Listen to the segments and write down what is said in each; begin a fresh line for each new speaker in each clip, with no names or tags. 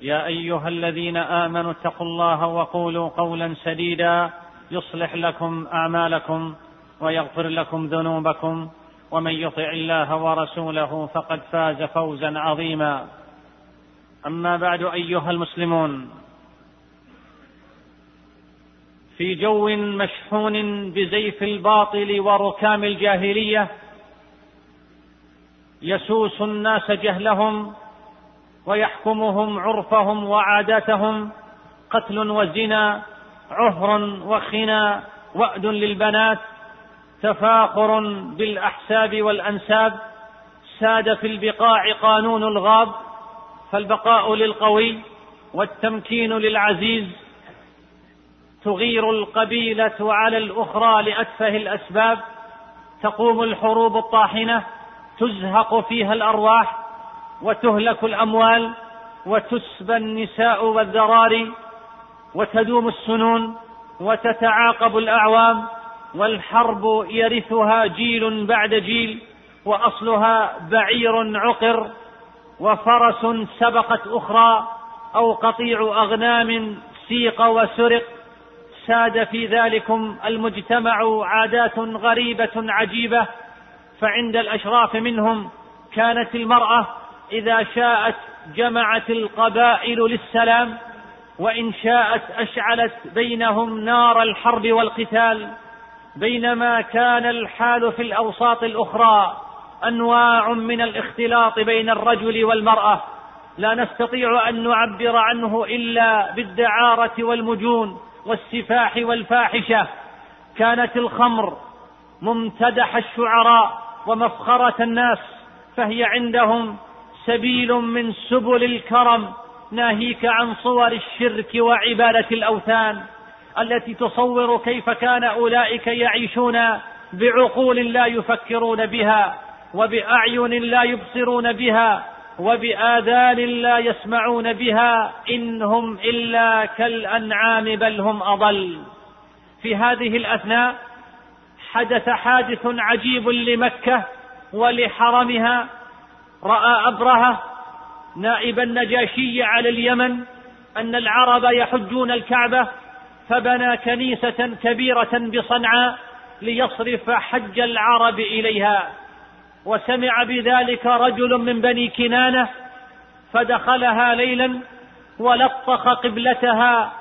يا أيها الذين آمنوا اتقوا الله وقولوا قولا سديدا يصلح لكم أعمالكم ويغفر لكم ذنوبكم ومن يطع الله ورسوله فقد فاز فوزا عظيما. أما بعد أيها المسلمون في جو مشحون بزيف الباطل وركام الجاهلية يسوس الناس جهلهم ويحكمهم عرفهم وعاداتهم قتل وزنا عهر وخنا وأد للبنات تفاخر بالأحساب والأنساب ساد في البقاع قانون الغاب فالبقاء للقوي والتمكين للعزيز تغير القبيلة على الأخرى لأتفه الأسباب تقوم الحروب الطاحنة تزهق فيها الأرواح وتهلك الأموال وتسبى النساء والذراري وتدوم السنون وتتعاقب الأعوام والحرب يرثها جيل بعد جيل وأصلها بعير عقر وفرس سبقت أخرى أو قطيع أغنام سيق وسرق ساد في ذلكم المجتمع عادات غريبة عجيبة فعند الأشراف منهم كانت المرأة إذا شاءت جمعت القبائل للسلام وإن شاءت أشعلت بينهم نار الحرب والقتال بينما كان الحال في الأوساط الأخرى أنواع من الاختلاط بين الرجل والمرأة لا نستطيع أن نعبر عنه إلا بالدعارة والمجون والسفاح والفاحشة. كانت الخمر ممتدح الشعراء ومفخرة الناس فهي عندهم سبيل من سبل الكرم ناهيك عن صور الشرك وعبادة الأوثان التي تصور كيف كان أولئك يعيشون بعقول لا يفكرون بها وبأعين لا يبصرون بها وبآذان لا يسمعون بها ان هم إلا كالأنعام بل هم أضل. في هذه الأثناء حدث حادث عجيب لمكة ولحرمها رأى أبرهة نائب النجاشي على اليمن أن العرب يحجون الكعبة فبنى كنيسة كبيرة بصنعاء ليصرف حج العرب إليها. وسمع بذلك رجل من بني كنانة فدخلها ليلا ولطخ قبلتها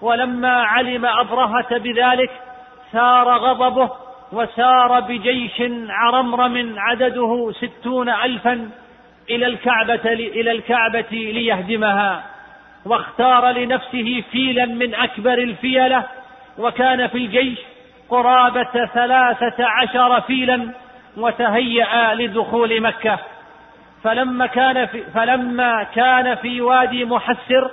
ولما علم أبرهة بذلك ثار غضبه وسار بجيش عرمرم عدده ستون ألفا إلى الكعبة إلى الكعبة ليهدمها واختار لنفسه فيلا من أكبر الفيلة وكان في الجيش قرابة ثلاثة عشر فيلا وتهيأ لدخول مكة. فلما كان في فلما كان في وادي محسر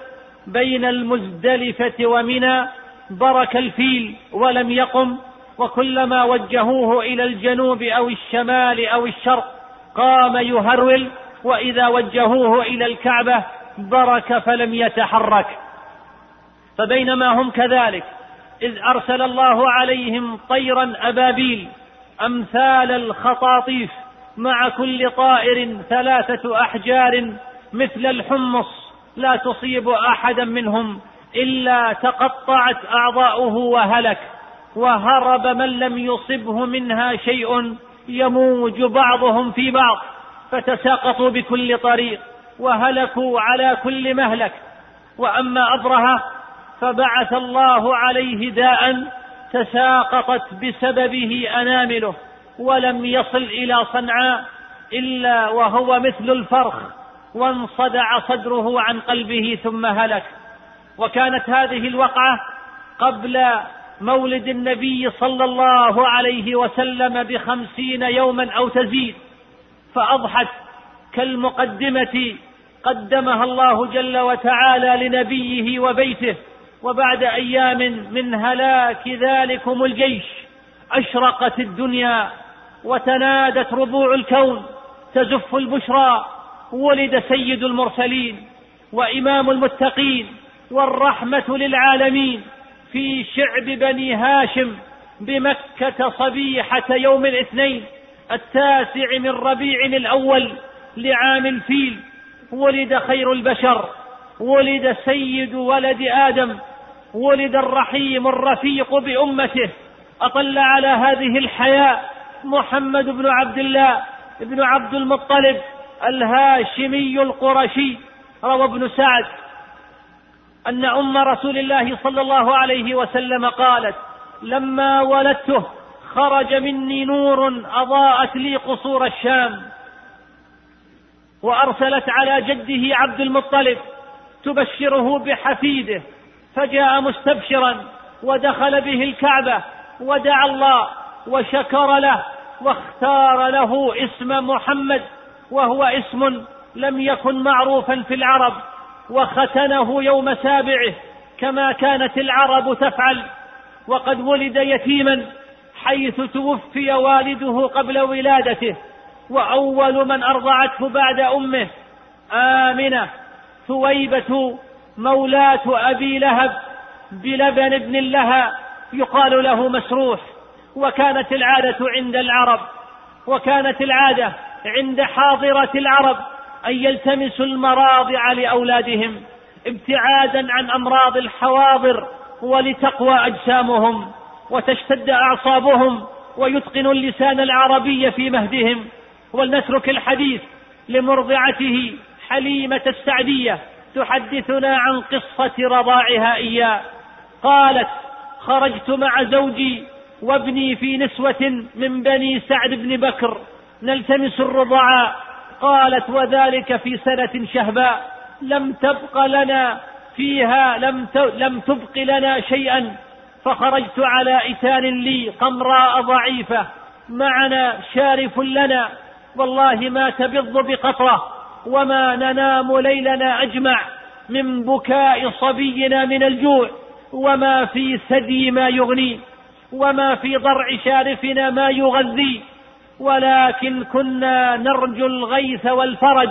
بين المزدلفة ومنى برك الفيل ولم يقم وكلما وجهوه إلى الجنوب أو الشمال أو الشرق قام يهرول وإذا وجهوه إلى الكعبة برك فلم يتحرك. فبينما هم كذلك إذ أرسل الله عليهم طيرا أبابيل أمثال الخطاطيف مع كل طائر ثلاثة أحجار مثل الحمص لا تصيب أحدا منهم إلا تقطعت أعضاؤه وهلك. وهرب من لم يصبه منها شيء يموج بعضهم في بعض فتساقطوا بكل طريق وهلكوا على كل مهلك. وأما أبرهة فبعث الله عليه داء تساقطت بسببه أنامله ولم يصل إلى صنعاء إلا وهو مثل الفرخ وانصدع صدره عن قلبه ثم هلك. وكانت هذه الوقعة قبل مولد النبي صلى الله عليه وسلم بخمسين يوما أو تزيد. فأضحت كالمقدمة قدمها الله جل وتعالى لنبيه وبيته وبعد أيام من هلاك ذلكم الجيش أشرقت الدنيا وتنادت ربوع الكون تزف البشرى ولد سيد المرسلين وإمام المتقين والرحمة للعالمين. في شعب بني هاشم بمكة صبيحة يوم الاثنين التاسع من ربيع الأول لعام الفيل. ولد خير البشر ولد سيد ولد آدم ولد الرحيم الرفيق بأمته. أطل على هذه الحياة محمد بن عبد الله بن عبد المطلب الهاشمي القرشي روى ابن سعد. أن أم رسول الله صلى الله عليه وسلم قالت لما ولدته خرج مني نور أضاءت لي قصور الشام وأرسلت على جده عبد المطلب تبشره بحفيده فجاء مستبشرا ودخل به الكعبة ودعا الله وشكر له واختار له اسم محمد وهو اسم لم يكن معروفا في العرب. وختنه يوم سابعه كما كانت العرب تفعل وقد ولد يتيما حيث توفي والده قبل ولادته وأول من أرضعته بعد أمه آمنة ثويبة مولاه أبي لهب بلبن ابن لها يقال له مسروح وكانت العادة عند العرب وكانت العادة عند حاضرة العرب. أن يلتمسوا المراضع لأولادهم ابتعادا عن أمراض الحواضر ولتقوى أجسامهم وتشتد أعصابهم ويتقنوا اللسان العربي في مهدهم ولنترك الحديث لمرضعته حليمة السعدية تحدثنا عن قصة رضاعها إياه. قالت خرجت مع زوجي وابني في نسوة من بني سعد بن بكر نلتمس الرضعاء قالت وذلك في سنة شهباء لم تبق لنا فيها لم لم تبق لنا شيئا. فخرجت على إتان لي قمراء ضعيفة معنا شارف لنا. والله ما تبض بقطرة وما ننام ليلنا أجمع من بكاء صبينا من الجوع. وما في ثدي ما يغني وما في ضرع شارفنا ما يغذي. ولكن كنا نرجو الغيث والفرج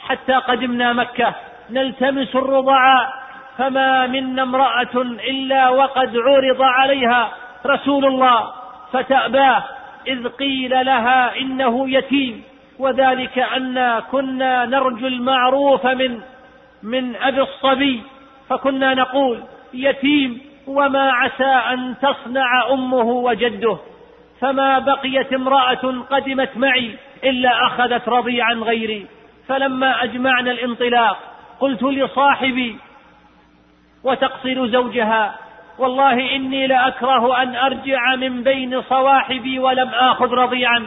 حتى قدمنا مكة. نلتمس الرضعاء فما منا امرأة إلا وقد عرض عليها رسول الله فتأباه إذ قيل لها إنه يتيم. وذلك أن كنا نرجو المعروف من من أبي الصبي فكنا نقول يتيم وما عسى أن تصنع أمه وجده. فما بقيت امرأة قدمت معي إلا أخذت رضيعا غيري. فلما أجمعنا الانطلاق قلت لصاحبي وتقصر زوجها؟ والله إني لأكره أن أرجع من بين صواحبي ولم آخذ رضيعا.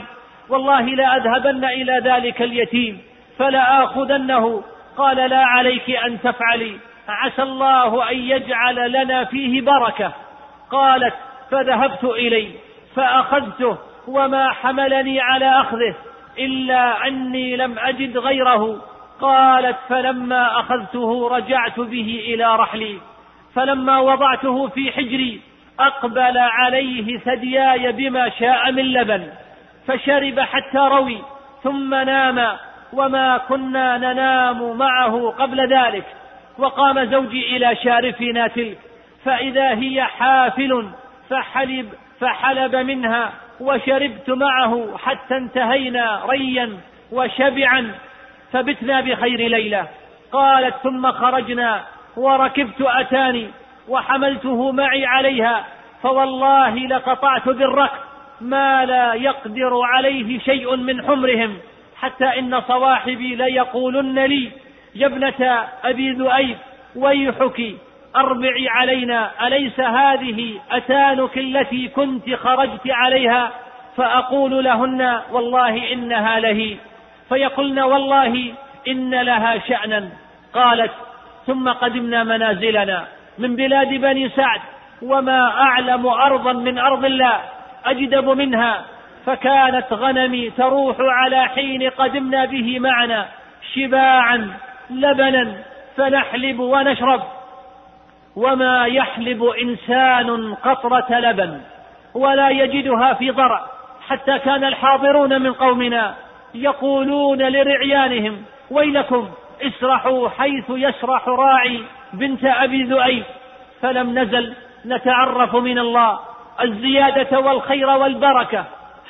والله لأذهبن إلى ذلك اليتيم فلا آخذنه قال لا عليك أن تفعلي عسى الله أن يجعل لنا فيه بركة. قالت فذهبت إليه فأخذته وما حملني على أخذه إلا أني لم أجد غيره. قالت فلما أخذته رجعت به إلى رحلي فلما وضعته في حجري أقبل عليه ثدياي بما شاء من لبن فشرب حتى روي ثم نام وما كنا ننام معه قبل ذلك. وقام زوجي إلى شارفنا تلك فإذا هي حافل فحلب فحلب منها وشربت معه حتى انتهينا ريا وشبعا فبتنا بخير ليلة. قالت ثم خرجنا وركبت أتاني وحملته معي عليها فوالله لقطعت بالركب ما لا يقدر عليه شيء من حمرهم حتى إن صواحبي ليقولن لي يا ابنة أبي ذؤيب ويحك أربعي علينا أليس هذه أتانك التي كنت خرجت عليها؟ فأقول لهن والله إنها لهي. فيقولن والله إن لها شأنا. قالت ثم قدمنا منازلنا من بلاد بني سعد وما أعلم أرضا من أرض الله أجدب منها. فكانت غنمي تروح على حين قدمنا به معنا شباعا لبنا فنحلب ونشرب. وما يحلب إنسان قطرة لبن ولا يجدها في ضرع حتى كان الحاضرون من قومنا يقولون لرعيانهم ويلكم اسرحوا حيث يسرح راعي بنت أبي ذؤيب فلم نزل نتعرف من الله الزيادة والخير والبركة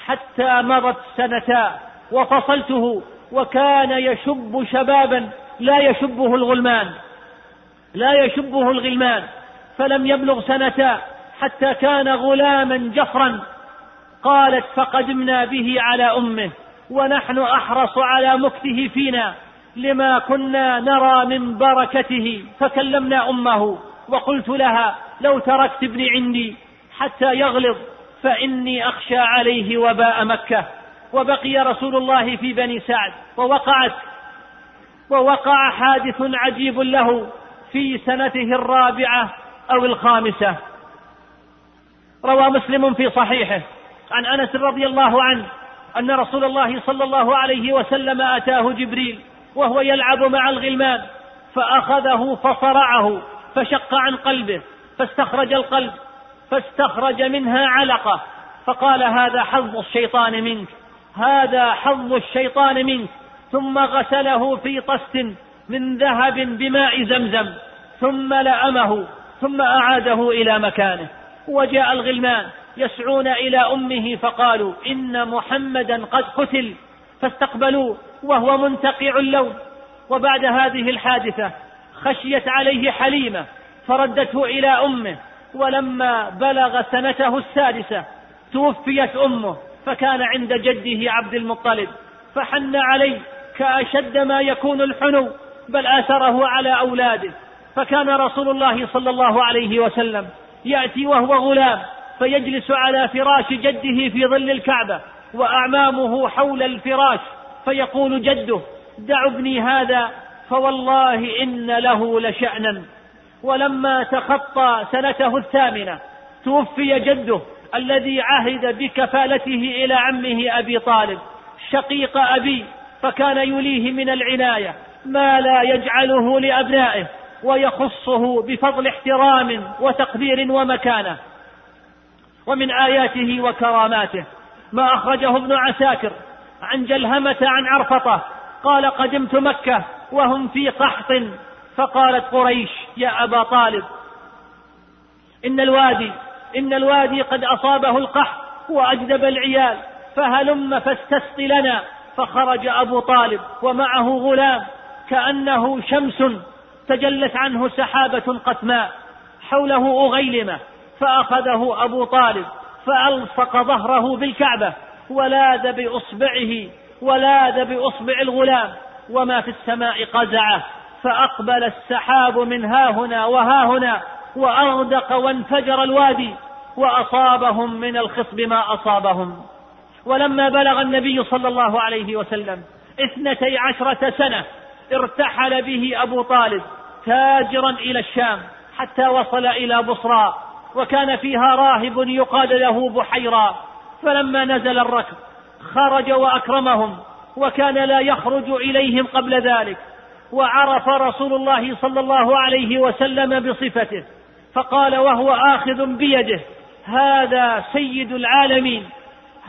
حتى مضت سنتا وفصلته وكان يشب شبابا لا يشبه الغلمان لا يشبه الغلمان فلم يبلغ سنتا حتى كان غلاما جفرا. قالت فقدمنا به على أمه ونحن أحرص على مكته فينا لما كنا نرى من بركته. فكلمنا أمه وقلت لها لو تركت ابني عندي حتى يغلظ فإني أخشى عليه وباء مكة. وبقي رسول الله في بني سعد ووقعت ووقع حادث عجيب له. في سنته الرابعة أو الخامسة. روى مسلم في صحيحه عن أنس رضي الله عنه أن رسول الله صلى الله عليه وسلم أتاه جبريل وهو يلعب مع الغلمان فأخذه فصرعه فشق عن قلبه فاستخرج القلب فاستخرج منها علقة فقال هذا حظ الشيطان منك هذا حظ الشيطان منك ثم غسله في طست من ذهب بماء زمزم ثم لأمه ثم أعاده إلى مكانه. وجاء الغلمان يسعون إلى أمه فقالوا إن محمدا قد قتل فاستقبلوه وهو منتقع اللون وبعد هذه الحادثة خشيت عليه حليمة فردته إلى أمه. ولما بلغ سنته السادسة توفيت أمه فكان عند جده عبد المطلب فحن عليه كأشد ما يكون الحنو. بل آثره على أولاده. فكان رسول الله صلى الله عليه وسلم يأتي وهو غلام فيجلس على فراش جده في ظل الكعبة وأعمامه حول الفراش فيقول جده دع ابني هذا فوالله إن له لشأنا. ولما تخطى سنته الثامنة توفي جده الذي عهد بكفالته إلى عمه أبي طالب شقيق أبي فكان يليه من العناية. ما لا يجعله لأبنائه ويخصه بفضل احترام وتقدير ومكانة. ومن آياته وكراماته ما أخرجه ابن عساكر عن جلهمة عن عرفطة قال قدمت مكة وهم في قحط فقالت قريش يا أبا طالب إن الوادي إن الوادي قد أصابه القحط وأجدب العيال فهلم فاستسق لنا. فخرج أبو طالب ومعه غلام كأنه شمس تجلت عنه سحابة قتماء حوله أغيلمة فأخذه أبو طالب فألصق ظهره بالكعبة ولاذ بإصبعه ولاذ بإصبع الغلام وما في السماء قزعه فأقبل السحاب من ها هنا وها هنا وأغدق وانفجر الوادي وأصابهم من الخصب ما أصابهم. ولما بلغ النبي صلى الله عليه وسلم اثنتي عشرة سنة ارتحل به أبو طالب تاجرا إلى الشام حتى وصل إلى بصرى وكان فيها راهب يقال له بحيرا فلما نزل الركب خرج وأكرمهم وكان لا يخرج إليهم قبل ذلك. وعرف رسول الله صلى الله عليه وسلم بصفته فقال وهو آخذ بيده هذا سيد العالمين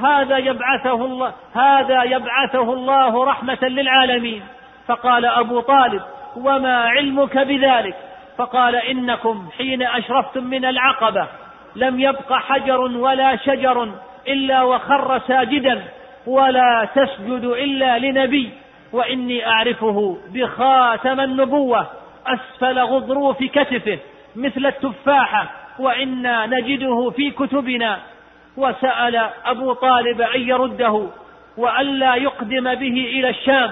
هذا يبعثه الله هذا يبعثه الله رحمة للعالمين. فقال أبو طالب وما علمك بذلك؟ فقال إنكم حين أشرفتم من العقبة لم يبق حجر ولا شجر إلا وخر ساجدا ولا تسجد إلا لنبي وإني أعرفه بخاتم النبوة أسفل غضروف كتفه مثل التفاحة وإنا نجده في كتبنا. وسأل أبو طالب أن يرده وألا يقدم به إلى الشام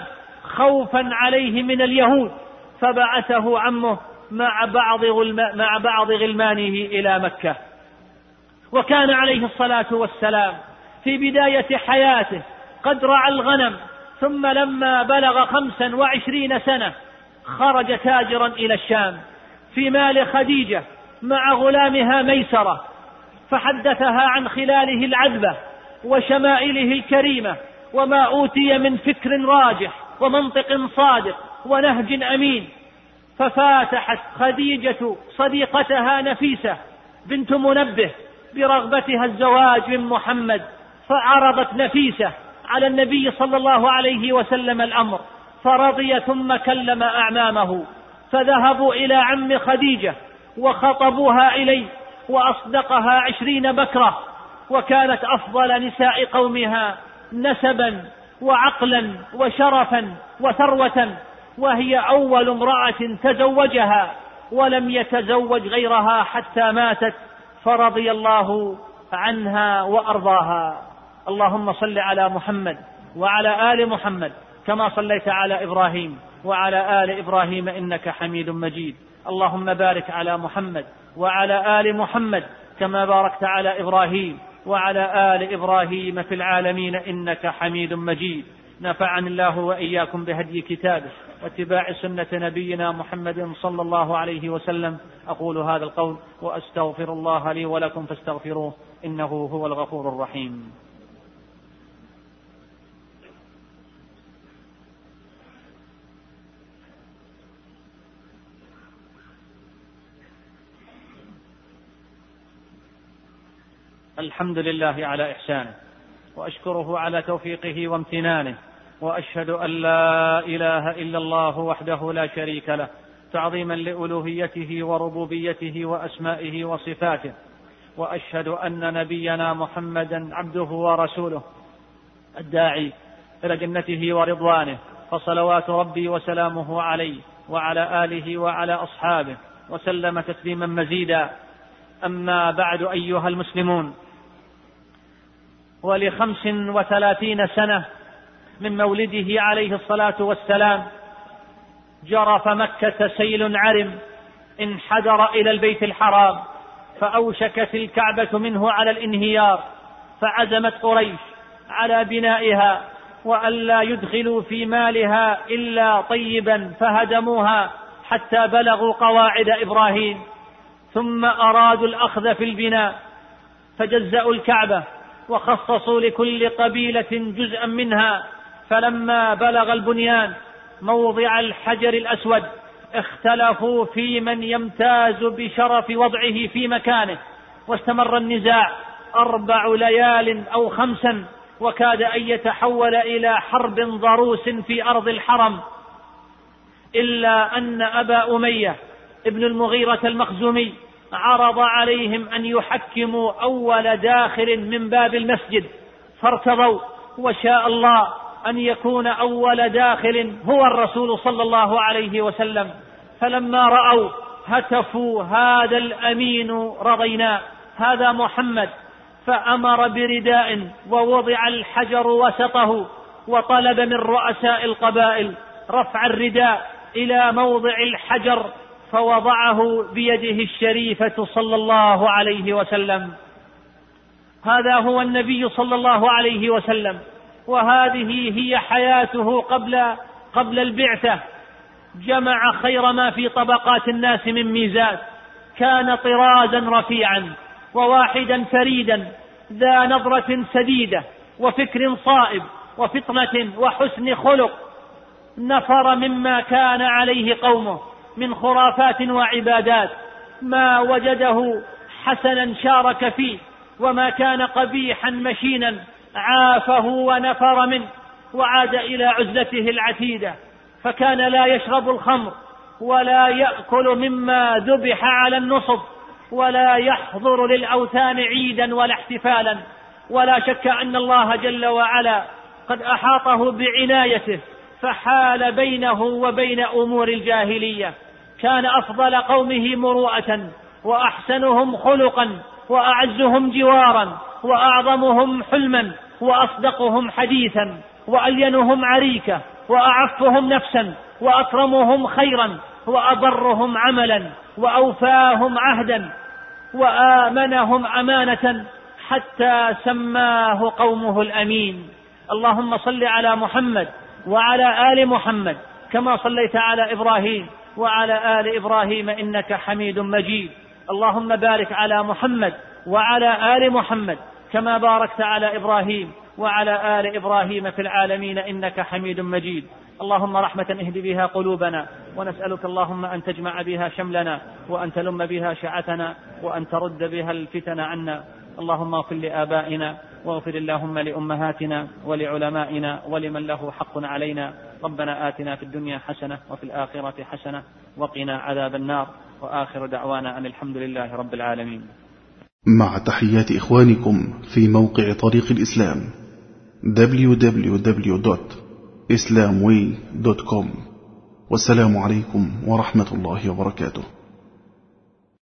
خوفا عليه من اليهود فبعثه عمه مع بعض, مع بعض غلمانه إلى مكة. وكان عليه الصلاة والسلام في بداية حياته قد رعى الغنم ثم لما بلغ خمسا وعشرين سنة خرج تاجرا إلى الشام في مال خديجة مع غلامها ميسرة فحدثها عن خلاله العذبة وشمائله الكريمة وما أوتي من فكر راجح. ومنطق صادق ونهج أمين. ففاتحت خديجة صديقتها نفيسة بنت منبه برغبتها الزواج من محمد فعرضت نفيسة على النبي صلى الله عليه وسلم الأمر فرضي ثم كلم أعمامه فذهبوا إلى عم خديجة وخطبوها إليه وأصدقها عشرين بكرة وكانت أفضل نساء قومها نسبا وعقلا وشرفا وثروة وهي أول امرأة تزوجها ولم يتزوج غيرها حتى ماتت فرضي الله عنها وأرضاها. اللهم صل على محمد وعلى آل محمد كما صليت على إبراهيم وعلى آل إبراهيم إنك حميد مجيد. اللهم بارك على محمد وعلى آل محمد كما باركت على إبراهيم وعلى آل إبراهيم في العالمين إنك حميد مجيد. نفعني الله وإياكم بهدي كتابه واتباع سنة نبينا محمد صلى الله عليه وسلم. أقول هذا القول وأستغفر الله لي ولكم فاستغفروه إنه هو الغفور الرحيم. الحمد لله على إحسانه وأشكره على توفيقه وامتنانه وأشهد أن لا إله إلا الله وحده لا شريك له تعظيما لألوهيته وربوبيته وأسمائه وصفاته وأشهد أن نبينا محمدا عبده ورسوله الداعي إلى جنته ورضوانه فصلوات ربي وسلامه عليه وعلى آله وعلى أصحابه وسلم تسليما مزيدا. أما بعد أيها المسلمون ولخمس وثلاثين سنة من مولده عليه الصلاة والسلام جرف مكة سيل عرم انحدر إلى البيت الحرام فأوشكت الكعبة منه على الانهيار فعزمت قريش على بنائها وألا يدخلوا في مالها إلا طيبا فهدموها حتى بلغوا قواعد إبراهيم. ثم أرادوا الأخذ في البناء فجزأوا الكعبة وخصصوا لكل قبيلة جزءا منها فلما بلغ البنيان موضع الحجر الأسود اختلفوا في من يمتاز بشرف وضعه في مكانه. واستمر النزاع أربع ليال أو خمسا وكاد أن يتحول إلى حرب ضروس في أرض الحرم. إلا أن أبا أمية ابن المغيرة المخزومي عرض عليهم أن يحكموا أول داخل من باب المسجد فارتضوا. وشاء الله أن يكون أول داخل هو الرسول صلى الله عليه وسلم. فلما رأوا هتفوا هذا الأمين رضينا هذا محمد. فأمر برداء ووضع الحجر وسطه وطلب من رؤساء القبائل رفع الرداء إلى موضع الحجر فوضعه بيده الشريفة صلى الله عليه وسلم. هذا هو النبي صلى الله عليه وسلم. وهذه هي حياته قبل قبل البعثة. جمع خير ما في طبقات الناس من ميزات. كان طرازا رفيعا وواحدا فريدا ذا نظرة سديدة وفكر صائب وفطنة وحسن خلق. نفر مما كان عليه قومه. من خرافات وعبادات. ما وجده حسنا شارك فيه وما كان قبيحا مشينا عافه ونفر منه وعاد إلى عزلته العتيدة. فكان لا يشرب الخمر ولا يأكل مما ذبح على النصب ولا يحضر للأوثان عيدا ولا احتفالا. ولا شك أن الله جل وعلا قد أحاطه بعنايته فحال بينه وبين أمور الجاهلية. كان أفضل قومه مروءة وأحسنهم خلقا وأعزهم جوارا وأعظمهم حلما وأصدقهم حديثا وألينهم عريكة وأعفهم نفسا وأكرمهم خيرا وأبرهم عملا وأوفاهم عهدا وآمنهم أمانة حتى سماه قومه الأمين. اللهم صل على محمد وعلى آل محمد كما صليت على إبراهيم وعلى آل إبراهيم إنك حميد مجيد. اللهم بارك على محمد وعلى آل محمد كما باركت على إبراهيم وعلى آل إبراهيم في العالمين إنك حميد مجيد. اللهم رحمة اهد بها قلوبنا ونسألك اللهم أن تجمع بها شملنا وأن تلم بها شعتنا وأن ترد بها الفتن عنا. اللهم اغفر لآبائنا واغفر اللهم لأمهاتنا ولعلمائنا ولمن له حق علينا. ربنا آتنا في الدنيا حسنة وفي الآخرة حسنة وقنا عذاب النار. وآخر دعوانا أن الحمد لله رب العالمين.
مع تحيات إخوانكم في موقع طريق الإسلام www.islamway.com والسلام عليكم ورحمة الله وبركاته.